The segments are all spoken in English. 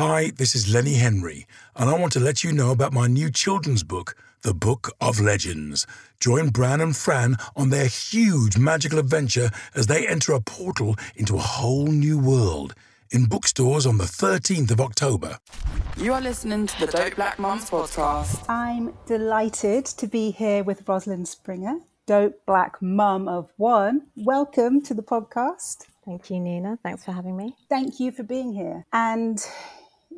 Hi, this is Lenny Henry, and I want to let you know about my new children's book, The Book of Legends. Join Bran and Fran on their huge magical adventure as they enter a portal into a whole new world. In bookstores on the 13th of October. You are listening to the Dope Black Mums podcast. I'm delighted to be here with Rosalind Springer, dope black mum of one. Welcome to the podcast. Thank you, Nina. Thanks for having me. Thank you for being here. And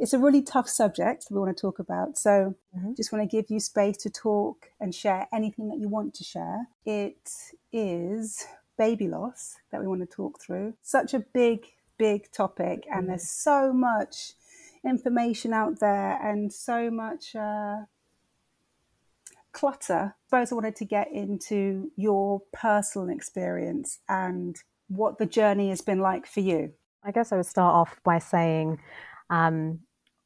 it's a really tough subject we want to talk about. So Mm-hmm. just want to give you space to talk and share anything that you want to share. It is baby loss that we want to talk through. Such a big, big topic, and there's so much information out there and so much uh, clutter. I suppose I wanted to get into your personal experience and what the journey has been like for you. I guess I would start off by saying um,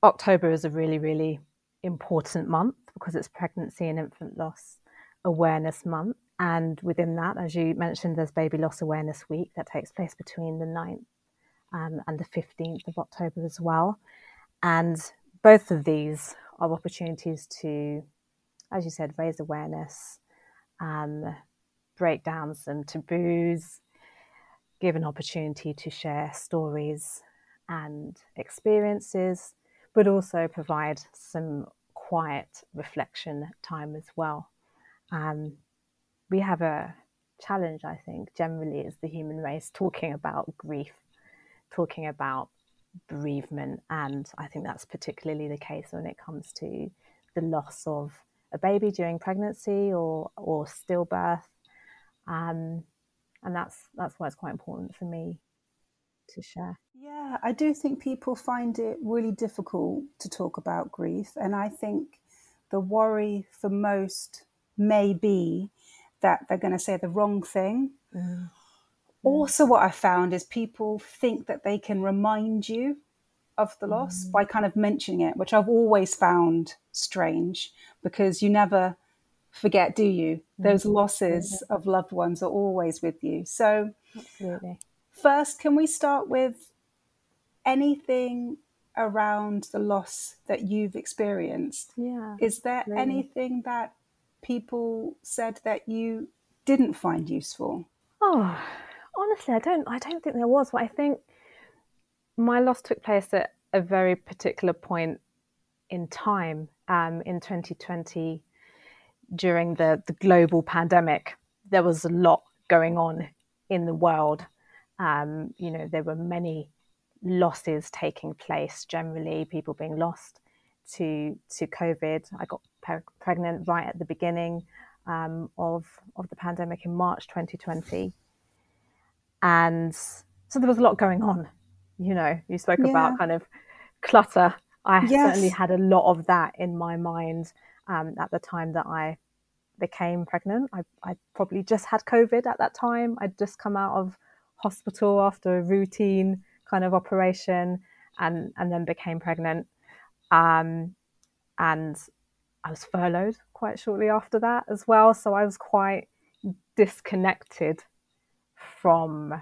October is a really, really important month because it's Pregnancy and Infant Loss Awareness Month. And within that, as you mentioned, there's Baby Loss Awareness Week that takes place between the 9th um, and the 15th of October as well. And both of these are opportunities to, as you said, raise awareness, um, break down some taboos, give an opportunity to share stories and experiences, but also provide some quiet reflection time as well. Um, we have a challenge, I think, generally as the human race, talking about grief, talking about bereavement, and I think that's particularly the case when it comes to the loss of a baby during pregnancy or or stillbirth. Um, and that's that's why it's quite important for me to share. Yeah, I do think people find it really difficult to talk about grief. And I think the worry for most may be that they're going to say the wrong thing. Also, what I found is people think that they can remind you of the loss mm. by kind of mentioning it, which I've always found strange because you never forget, do you? Those mm. losses of loved ones are always with you. So, Absolutely. First, can we start with anything around the loss that you've experienced? Yeah. Is there absolutely. anything that people said that you didn't find useful? Oh, honestly, I don't. I don't think there was. But I think my loss took place at a very particular point in time um, in 2020 during the the global pandemic. There was a lot going on in the world. Um, you know, there were many losses taking place. Generally, people being lost to to COVID. I got pre- pregnant right at the beginning um, of of the pandemic in March 2020, and so there was a lot going on. You know, you spoke Yeah. about kind of clutter. I Yes. certainly had a lot of that in my mind um, at the time that I became pregnant. I, I probably just had COVID at that time. I'd just come out of hospital after a routine kind of operation and, and then became pregnant. Um, and I was furloughed quite shortly after that as well. So I was quite disconnected from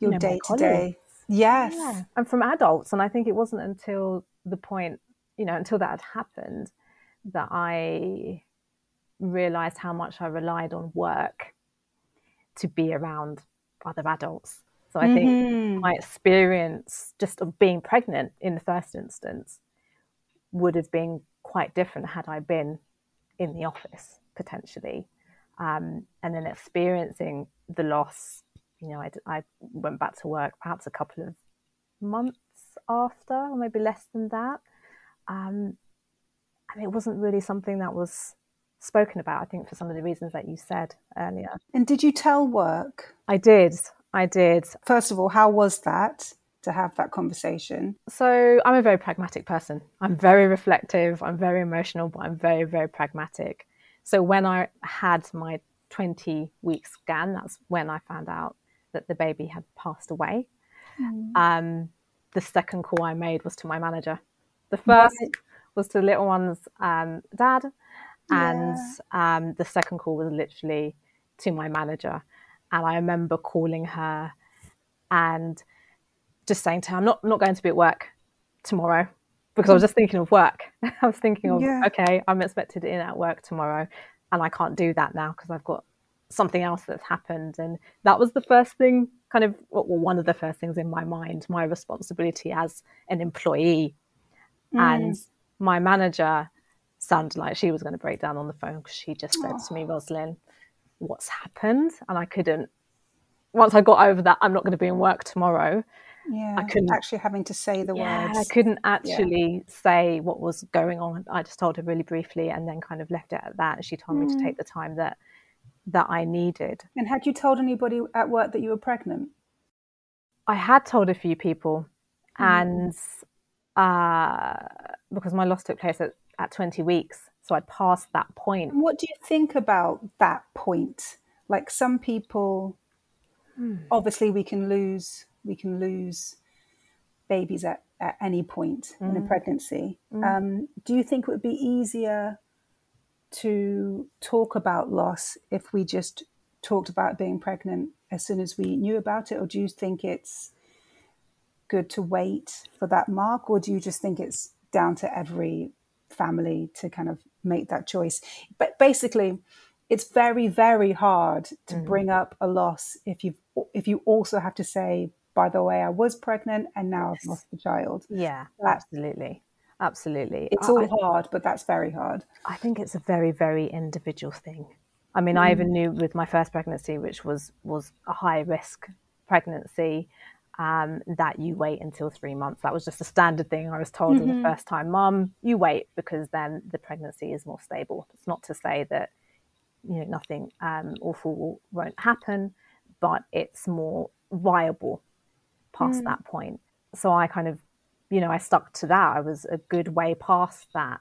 Your know, day to day. Yes. yeah, and from adults. And I think it wasn't until the point, you know, until that had happened that I realized how much I relied on work to be around other adults. So I think Mhm. my experience just of being pregnant in the first instance would have been quite different had I been in the office potentially. Um, and then experiencing the loss, you know, I went back to work perhaps a couple of months after, or maybe less than that. Um, and it wasn't really something that was spoken about, I think, for some of the reasons that you said earlier. And did you tell work? I did. I did. First of all, how was that? to have that conversation? So I'm a very pragmatic person. I'm very reflective. I'm very emotional, but I'm very, very pragmatic. So when I had my 20 week scan, that's when I found out that the baby had passed away. Mm. Um, the second call I made was to my manager. The first right. was to the little one's um, dad, and yeah. um, the second call was literally to my manager. And I remember calling her and just saying to her, I'm not, not going to be at work tomorrow because I was just thinking of work. I was thinking of, yeah. okay, I'm expected in at work tomorrow and I can't do that now because I've got something else that's happened. And that was the first thing, kind of, well, one of the first things in my mind, my responsibility as an employee. Mm. And my manager sounded like she was going to break down on the phone because she just said oh. to me, Rosalind, what's happened? And I couldn't, once I got over that, I'm not going to be in work tomorrow. Yeah, I couldn't actually having to say the yeah, words. I couldn't actually yeah. say what was going on. I just told her really briefly and then kind of left it at that. She told mm. me to mm. take the time that that I needed. And had you told anybody at work that you were pregnant? I had told a few people, mm. and uh, because my loss took place at, at 20 weeks, so I'd passed that point. What do you think about that point? Like some people, mm. obviously, we can lose we can lose babies at, at any point mm. in a mm. pregnancy. Mm. Um, do you think it would be easier to talk about loss if we just talked about being pregnant as soon as we knew about it, or do you think it's good to wait for that mark, or do you just think it's down to every family to kind of make that choice? But basically, it's very, very hard to mm. bring up a loss if you if you also have to say by the way, I was pregnant and now I've lost the child. Yeah, that, absolutely. Absolutely. It's all I, hard, but that's very hard. I think it's a very, very individual thing. I mean, mm. I even mm. knew with my first pregnancy, which was was a high risk pregnancy, um, that you wait until three months. That was just a standard thing I was told mm-hmm. in the first time. Mum, you wait because then the pregnancy is more stable. It's not to say that you know nothing um, awful won't happen, but it's more viable past mm. that point. So I kind of, you know, I stuck to that. I was a good way past that.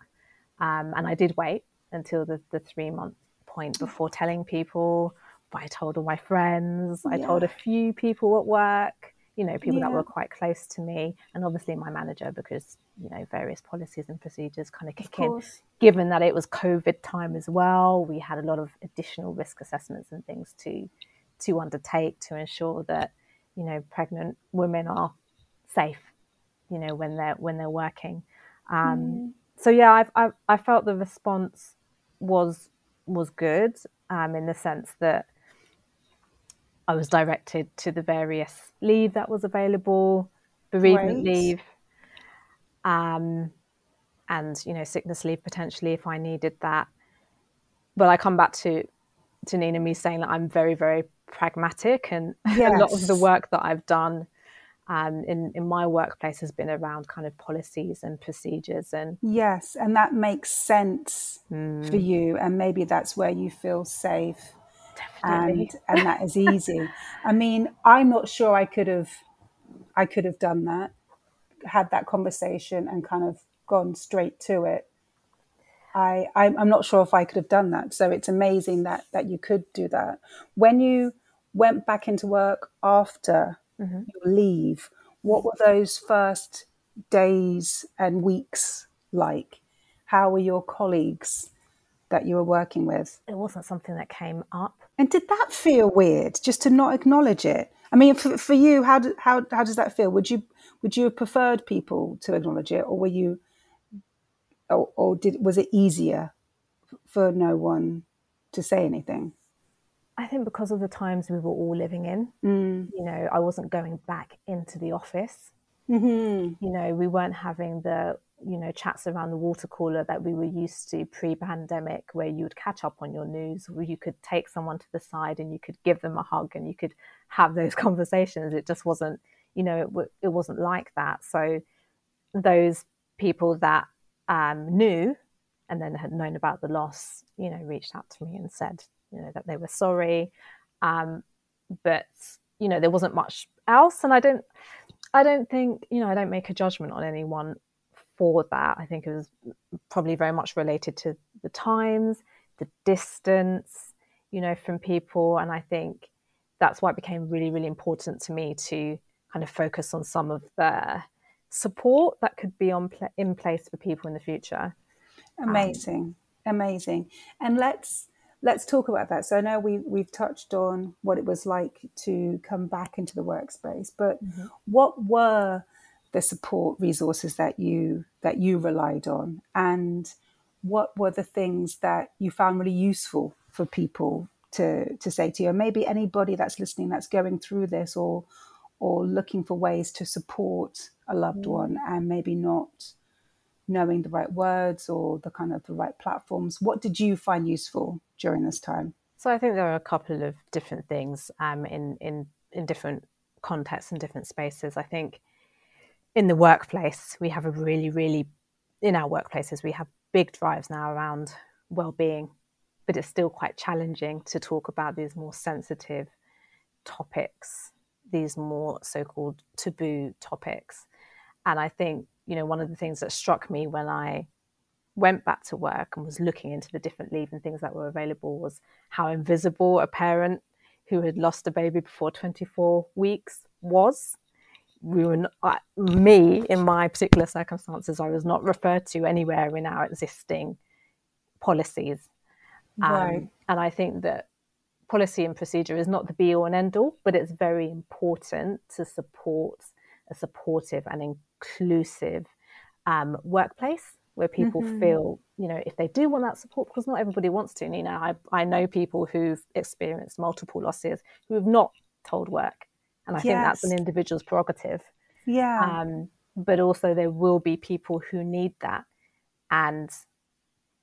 Um, and I did wait until the, the three month point before telling people. I told all my friends, I told a few people at work, you know, people yeah. that were quite close to me, and obviously my manager because, you know, various policies and procedures kind of kick of in. Given that it was COVID time as well, we had a lot of additional risk assessments and things to to undertake to ensure that you know pregnant women are safe you know when they're when they're working um, mm. so yeah I've, I've, i felt the response was was good um, in the sense that I was directed to the various leave that was available bereavement right. leave um, and you know sickness leave potentially if I needed that but I come back to to Nina me saying that I'm very very pragmatic and yes. a lot of the work that I've done um, in in my workplace has been around kind of policies and procedures and yes and that makes sense mm. for you and maybe that's where you feel safe Definitely. and and that is easy i mean i'm not sure i could have i could have done that had that conversation and kind of gone straight to it I, I'm not sure if I could have done that. So it's amazing that that you could do that. When you went back into work after mm-hmm. your leave, what were those first days and weeks like? How were your colleagues that you were working with? It wasn't something that came up. And did that feel weird just to not acknowledge it? I mean, for, for you, how, do, how, how does that feel? Would you would you have preferred people to acknowledge it, or were you, or, or did was it easier for no one to say anything? I think because of the times we were all living in, mm. you know, I wasn't going back into the office. Mm-hmm. You know, we weren't having the, you know, chats around the water cooler that we were used to pre pandemic, where you would catch up on your news, where you could take someone to the side and you could give them a hug and you could have those conversations. It just wasn't, you know, it, it wasn't like that. So those people that um, knew and then had known about the loss, you know, reached out to me and said, you know that they were sorry um, but you know there wasn't much else and i don't I don't think, you know, I don't make a judgment on anyone for that. I think it was probably very much related to the times, the distance, you know, from people. And I think that's why it became really, really important to me to kind of focus on some of the support that could be on pl- in place for people in the future. Amazing, um, amazing. And let's let's talk about that. So I know we we've touched on what it was like to come back into the workspace, but mm-hmm. what were the support resources that you that you relied on, and what were the things that you found really useful for people to to say to you? maybe anybody that's listening that's going through this or or looking for ways to support a loved mm. one and maybe not knowing the right words or the kind of the right platforms. What did you find useful during this time? So I think there are a couple of different things um, in in in different contexts and different spaces. I think in the workplace we have a really really in our workplaces we have big drives now around well-being, but it's still quite challenging to talk about these more sensitive topics, these more so-called taboo topics. And I think you know, one of the things that struck me when I went back to work and was looking into the different leave and things that were available was how invisible a parent who had lost a baby before 24 weeks was. We were not, uh, me in my particular circumstances, I was not referred to anywhere in our existing policies. Um, right. and I think that policy and procedure is not the be all and end all, but it's very important to support a supportive and inclusive um, workplace where people mm-hmm. feel, you know, if they do want that support, because not everybody wants to. And, you know, I, I know people who've experienced multiple losses who have not told work. And I yes. think that's an individual's prerogative. Yeah. Um, but also, there will be people who need that. And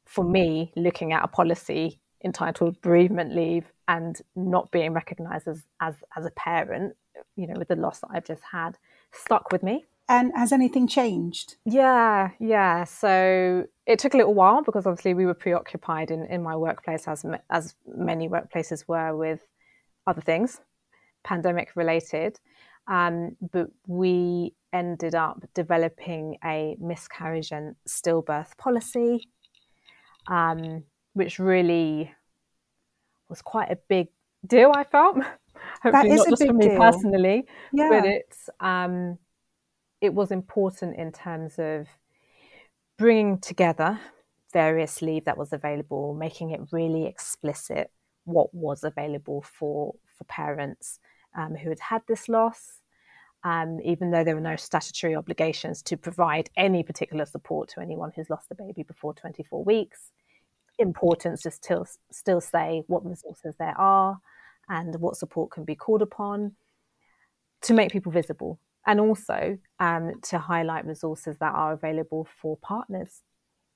for me, looking at a policy entitled bereavement leave and not being recognized as, as, as a parent, you know, with the loss that I've just had, stuck with me. And has anything changed? Yeah, yeah. So it took a little while because obviously we were preoccupied in, in my workplace, as as many workplaces were, with other things, pandemic related. Um, but we ended up developing a miscarriage and stillbirth policy, um, which really was quite a big deal. I felt, hopefully not just for me deal. personally, yeah. but it's. Um, it was important in terms of bringing together various leave that was available, making it really explicit what was available for for parents um, who had had this loss. Um, even though there were no statutory obligations to provide any particular support to anyone who's lost a baby before 24 weeks, important to still still say what resources there are and what support can be called upon to make people visible and also um, to highlight resources that are available for partners,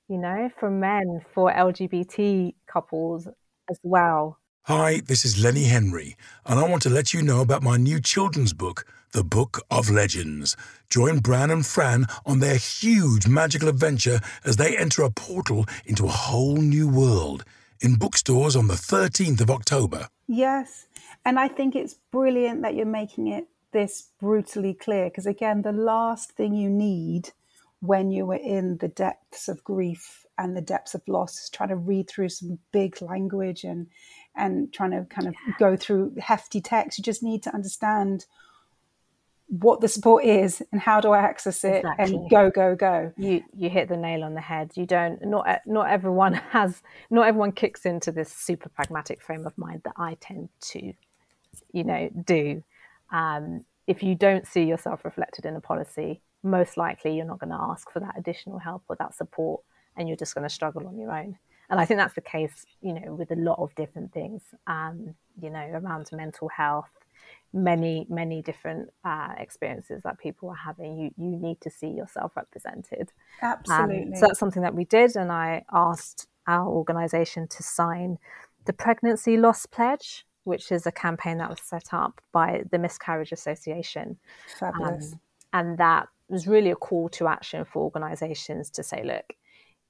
you know, for men, for LGBT couples as well. Hi, this is Lenny Henry, and I want to let you know about my new children's book, The Book of Legends. Join Bran and Fran on their huge magical adventure as they enter a portal into a whole new world. In bookstores on the 13th of October. Yes, and I think it's brilliant that you're making it this brutally clear because again the last thing you need when you were in the depths of grief and the depths of loss trying to read through some big language and and trying to kind of go through hefty text you just need to understand what the support is and how do I access it exactly. and go go go. You you hit the nail on the head. You don't not not everyone has not everyone kicks into this super pragmatic frame of mind that I tend to you know do. Um, if you don't see yourself reflected in a policy, most likely you're not going to ask for that additional help or that support, and you're just going to struggle on your own. And I think that's the case, you know, with a lot of different things, um, you know, around mental health, many, many different uh, experiences that people are having. You you need to see yourself represented. Absolutely. Um, so that's something that we did, and I asked our organisation to sign the pregnancy loss pledge which is a campaign that was set up by the Miscarriage Association. Fabulous. Um, and that was really a call to action for organizations to say, look,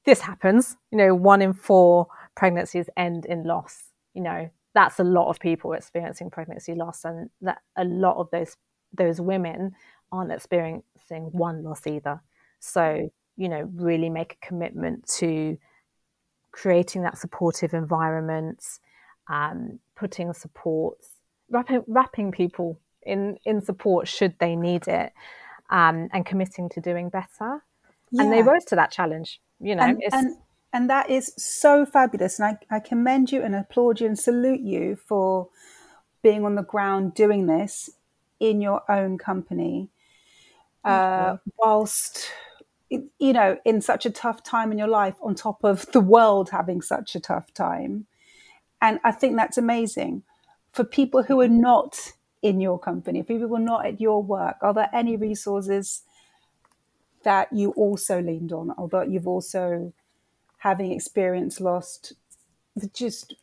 this happens. You know, one in four pregnancies end in loss. You know, that's a lot of people experiencing pregnancy loss, and that a lot of those those women aren't experiencing one loss either. So, you know, really make a commitment to creating that supportive environment, um, putting supports, wrapping, wrapping people in, in support should they need it, um, and committing to doing better. Yeah. And they rose to that challenge, you know. And, and, and that is so fabulous. And I, I commend you and applaud you and salute you for being on the ground doing this in your own company uh, whilst you know in such a tough time in your life on top of the world having such a tough time and i think that's amazing for people who are not in your company if people were not at your work are there any resources that you also leaned on although you've also having experienced lost just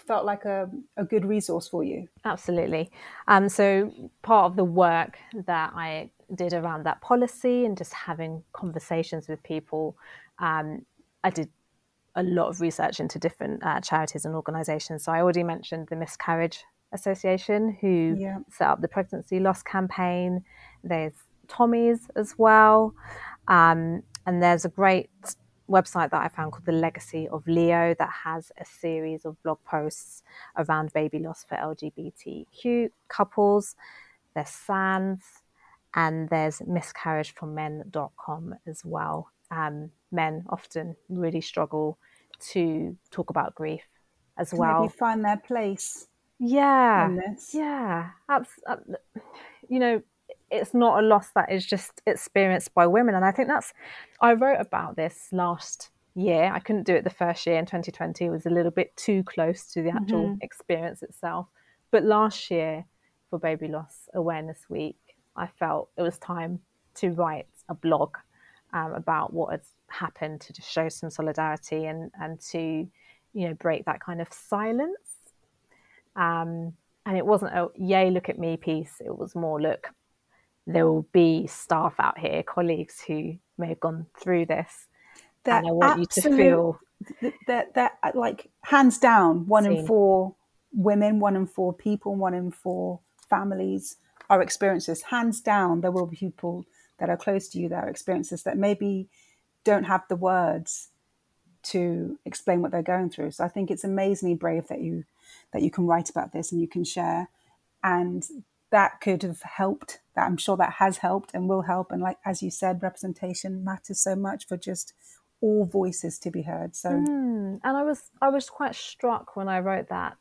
felt like a, a good resource for you. Absolutely. Um, so part of the work that I did around that policy and just having conversations with people, um, I did a lot of research into different uh, charities and organisations. So I already mentioned the Miscarriage Association, who yeah. set up the pregnancy loss campaign. There's Tommy's as well, um, and there's a great website that I found called The Legacy of Leo that has a series of blog posts around baby loss for LGBTQ couples. There's Sands and there's miscarriageformen.com as well. Um, men often really struggle to talk about grief as well. Maybe find their place. Yeah. Yeah. you know, it's not a loss that is just experienced by women. And I think that's, I wrote about this last year. I couldn't do it the first year in 2020. It was a little bit too close to the actual mm-hmm. experience itself. But last year, for Baby Loss Awareness Week, I felt it was time to write a blog um, about what had happened to just show some solidarity and, and to, you know, break that kind of silence. Um, and it wasn't a yay, look at me piece. It was more, look, there will be staff out here, colleagues who may have gone through this. That and I want you to feel that that like hands down, one seen. in four women, one in four people, one in four families are experiences. Hands down, there will be people that are close to you that are experiences that maybe don't have the words to explain what they're going through. So I think it's amazingly brave that you that you can write about this and you can share. And that could have helped that i'm sure that has helped and will help and like as you said representation matters so much for just all voices to be heard so mm. and i was i was quite struck when i wrote that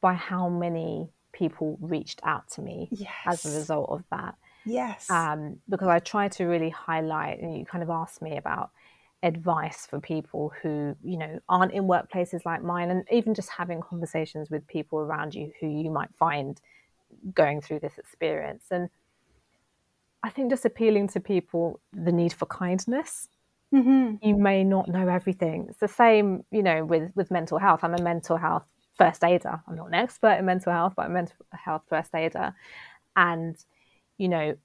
by how many people reached out to me yes. as a result of that yes um, because i tried to really highlight and you kind of asked me about advice for people who you know aren't in workplaces like mine and even just having conversations with people around you who you might find going through this experience. And I think just appealing to people the need for kindness. Mm-hmm. You may not know everything. It's the same, you know, with with mental health. I'm a mental health first aider. I'm not an expert in mental health, but I'm a mental health first aider. And, you know,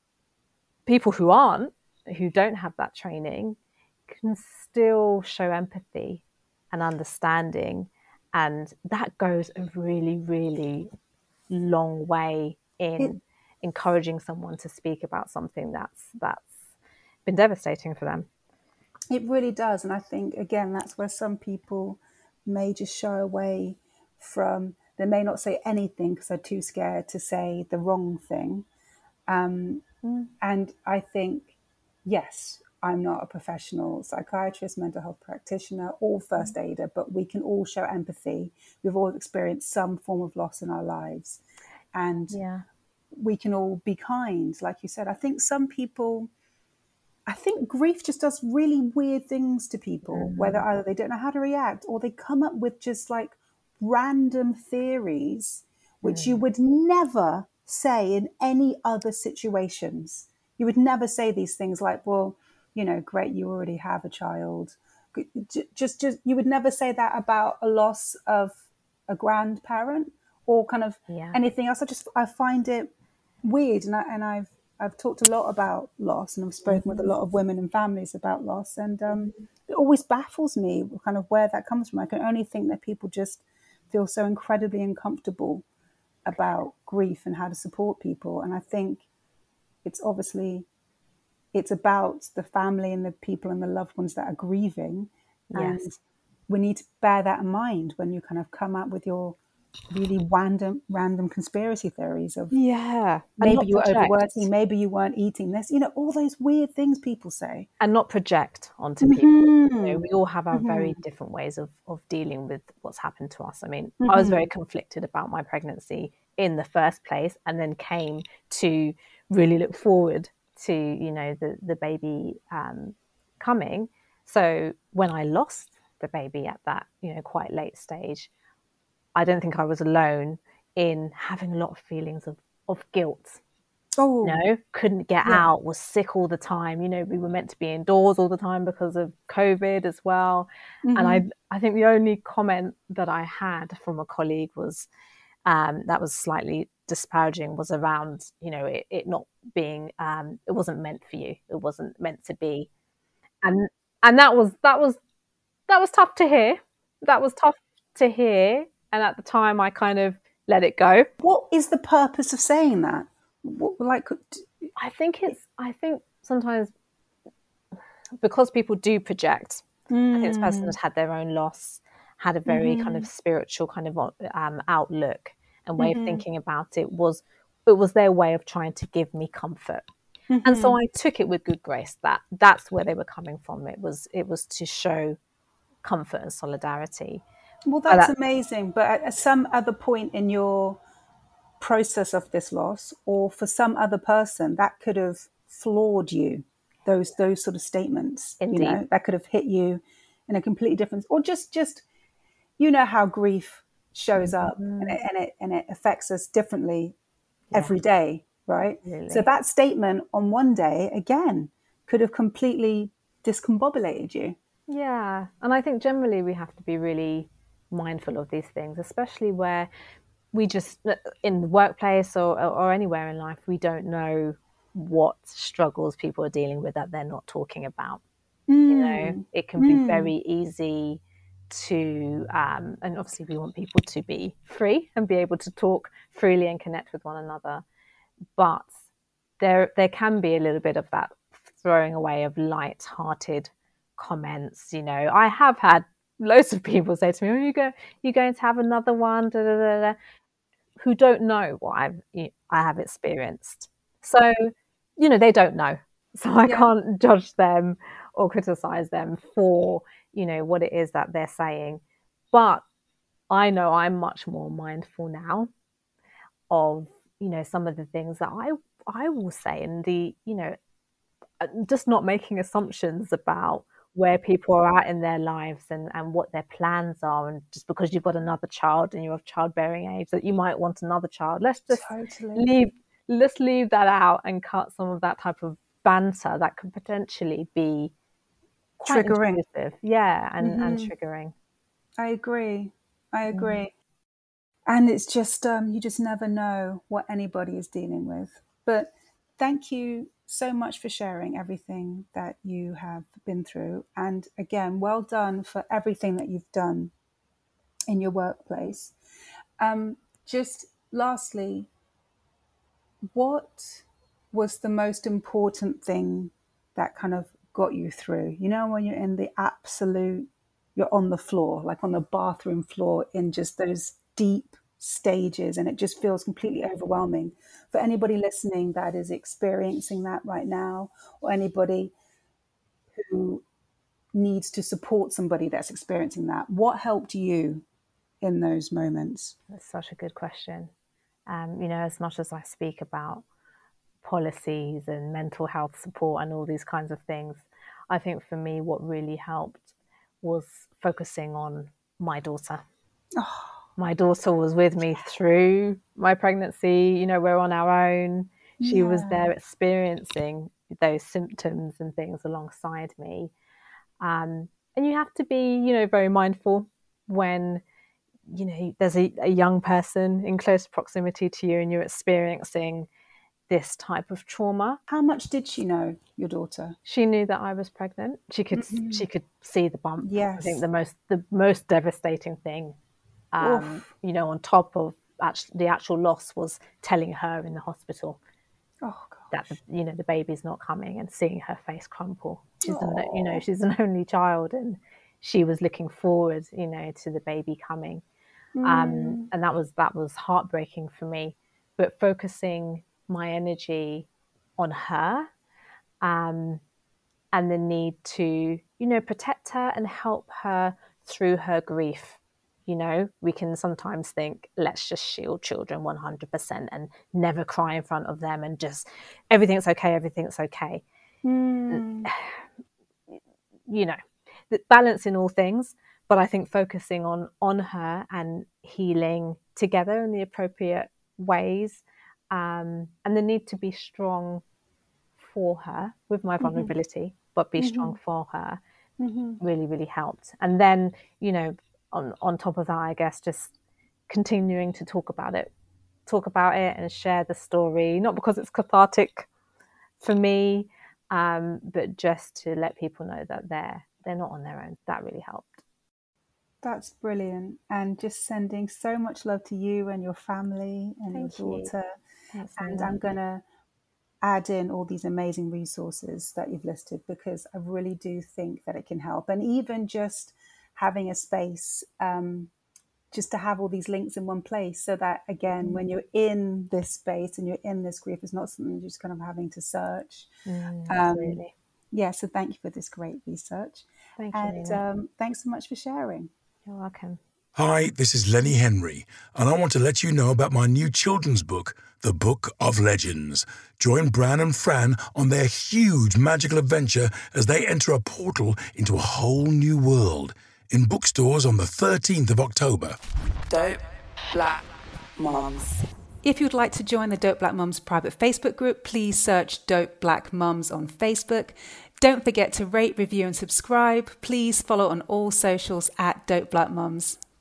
people who aren't, who don't have that training, can still show empathy and understanding. And that goes a really, really long way in it, encouraging someone to speak about something that's that's been devastating for them. It really does, and I think again that's where some people may just shy away from. They may not say anything because they're too scared to say the wrong thing. Um, mm. And I think, yes, I'm not a professional psychiatrist, mental health practitioner, or first mm. aider, but we can all show empathy. We've all experienced some form of loss in our lives. And yeah. we can all be kind, like you said. I think some people, I think grief just does really weird things to people, mm-hmm. whether either they don't know how to react or they come up with just like random theories, which mm-hmm. you mm. would never say in any other situations. You would never say these things like, well, you know, great, you already have a child. Just, just, you would never say that about a loss of a grandparent or kind of yeah. anything else. I just, I find it weird, and I, and I've, I've talked a lot about loss, and I've spoken mm-hmm. with a mm-hmm. lot of women and families about loss, and um, it always baffles me, kind of where that comes from. I can only think that people just feel so incredibly uncomfortable about grief and how to support people, and I think it's obviously it's about the family and the people and the loved ones that are grieving. And Yes. we need to bear that in mind when you kind of come up with your really random random conspiracy theories of Yeah. Maybe you were overworking maybe you weren't eating this, you know, all those weird things people say. and not project onto mm-hmm. people. You know, we all have our mm-hmm. very different ways of, of dealing with what's happened to us. I mean, I was mm-hmm. very conflicted about my pregnancy in the first place, and then came to really look forward to you know the the baby um, coming. So when I lost the baby at that you know quite late stage, I don't think I was alone in having a lot of feelings of of guilt Oh, you know, couldn't get Yeah. out, was sick all the time. You know, we were meant to be indoors all the time because of COVID as well. And Mm-hmm. I, I think the only comment that I had from a colleague was um, that was slightly disparaging was around, you know, it, it not being, um, it wasn't meant for you. It wasn't meant to be. And, and that was, that was, that was tough to hear. That was tough to hear. And at the time I kind of let it go. what is the purpose of saying that? What, like, I think it's. I think sometimes because people do project. I think this person Mm. has had their own loss, had a very kind of spiritual kind of um, outlook and way of mm-hmm. thinking about it. Was it was their way of trying to give me comfort, and so mm-hmm. I took it with good grace. That that's where they were coming from. It was it was to show comfort and solidarity. Well, that's that- amazing. But at, at some other point in your process of this loss, or for some other person, that could have floored you. Those those sort of statements, you know, that could have hit you in a completely different, or just just you know how grief shows up and, it, mm. and it and it affects us differently every day, right? Absolutely. So that statement on one day again could have completely discombobulated you. Yeah, and I think generally we have to be really mindful of these things, especially where we just in the workplace or or anywhere in life we don't know what struggles people are dealing with that they're not talking about. You know, mm. it can be mm. very easy to, um, and obviously we want people to be free and be able to talk freely and connect with one another, but there there can be a little bit of that throwing away of light-hearted comments. You know, I have had loads of people say to me, "Oh, you go, you going to have another one?" Da, da, da, da, who don't know what I've I have experienced. So, you know, they don't know. So I Yeah. can't judge them or criticize them for you know what it is that they're saying. But I know I'm much more mindful now of you know some of the things that I I will say and the you know uh, just not making assumptions about where people are at in their lives and, and what their plans are and just because you've got another child and you're of childbearing age that you might want another child let's just Totally. leave let's leave that out and cut some of that type of banter that could potentially be quite Triggering. yeah and, and triggering I agree. I agree. And it's just, um, you just never know what anybody is dealing with. But thank you so much for sharing everything that you have been through. And again, well done for everything that you've done in your workplace. Um, just lastly, what was the most important thing that kind of got you through? You know, when you're in the absolute you're on the floor, like on the bathroom floor, in just those deep stages, and it just feels completely overwhelming. For anybody listening that is experiencing that right now, or anybody who needs to support somebody that's experiencing that, what helped you in those moments? That's such a good question. Um, you know, as much as I speak about policies and mental health support and all these kinds of things, I think for me, what really helped was focusing on my daughter. My daughter was with me through my pregnancy. You know, we're on our own. She was there experiencing those symptoms and things alongside me. Um, and you have to be, you know, very mindful when you know there's a, a young person in close proximity to you and you're experiencing this type of trauma How much did she know, your daughter? she knew that i was pregnant she could she could see the bump Yes. i think the most the most devastating thing um, you know on top of actually, the actual loss was telling her in the hospital Oh, that the, you know the baby's not coming and seeing her face crumple. She's an, you know she's an only child and she was looking forward you know to the baby coming, mm. um, and that was that was heartbreaking for me. But focusing my energy on her, um, and the need to you know protect her and help her through her grief you know, we can sometimes think, let's just shield children 100% and never cry in front of them and just everything's okay, everything's okay. Mm. You know, the balance in all things, but I think focusing on on her and healing together in the appropriate ways, um, and the need to be strong for her with my mm-hmm. vulnerability, mm-hmm. but be mm-hmm. strong for her. Mm-hmm. really really helped and then you know on on top of that, I guess just continuing to talk about it, talk about it, and share the story. Not because it's cathartic for me, um, but just to let people know that they're they're not on their own. That really helped. That's brilliant, and just sending so much love to you and your family and Thank your daughter. You. And I'm gonna add in all these amazing resources that you've listed because I really do think that it can help. And even just having a space um, just to have all these links in one place so that again when mm. you're in this space and you're in this grief it's not something you're just kind of having to search. Mm, um, yeah so thank you for this great research. Thank and you um, thanks so much for sharing. You're welcome Hi, this is Lenny Henry, and I want to let you know about my new children's book, The Book of Legends. Join Bran and Fran on their huge magical adventure as they enter a portal into a whole new world in bookstores on the 13th of October. Dope Black Mums. If you'd like to join the Dope Black Mums private Facebook group, please search Dope Black Mums on Facebook. Don't forget to rate, review, and subscribe. Please follow on all socials at Dope Black Mums.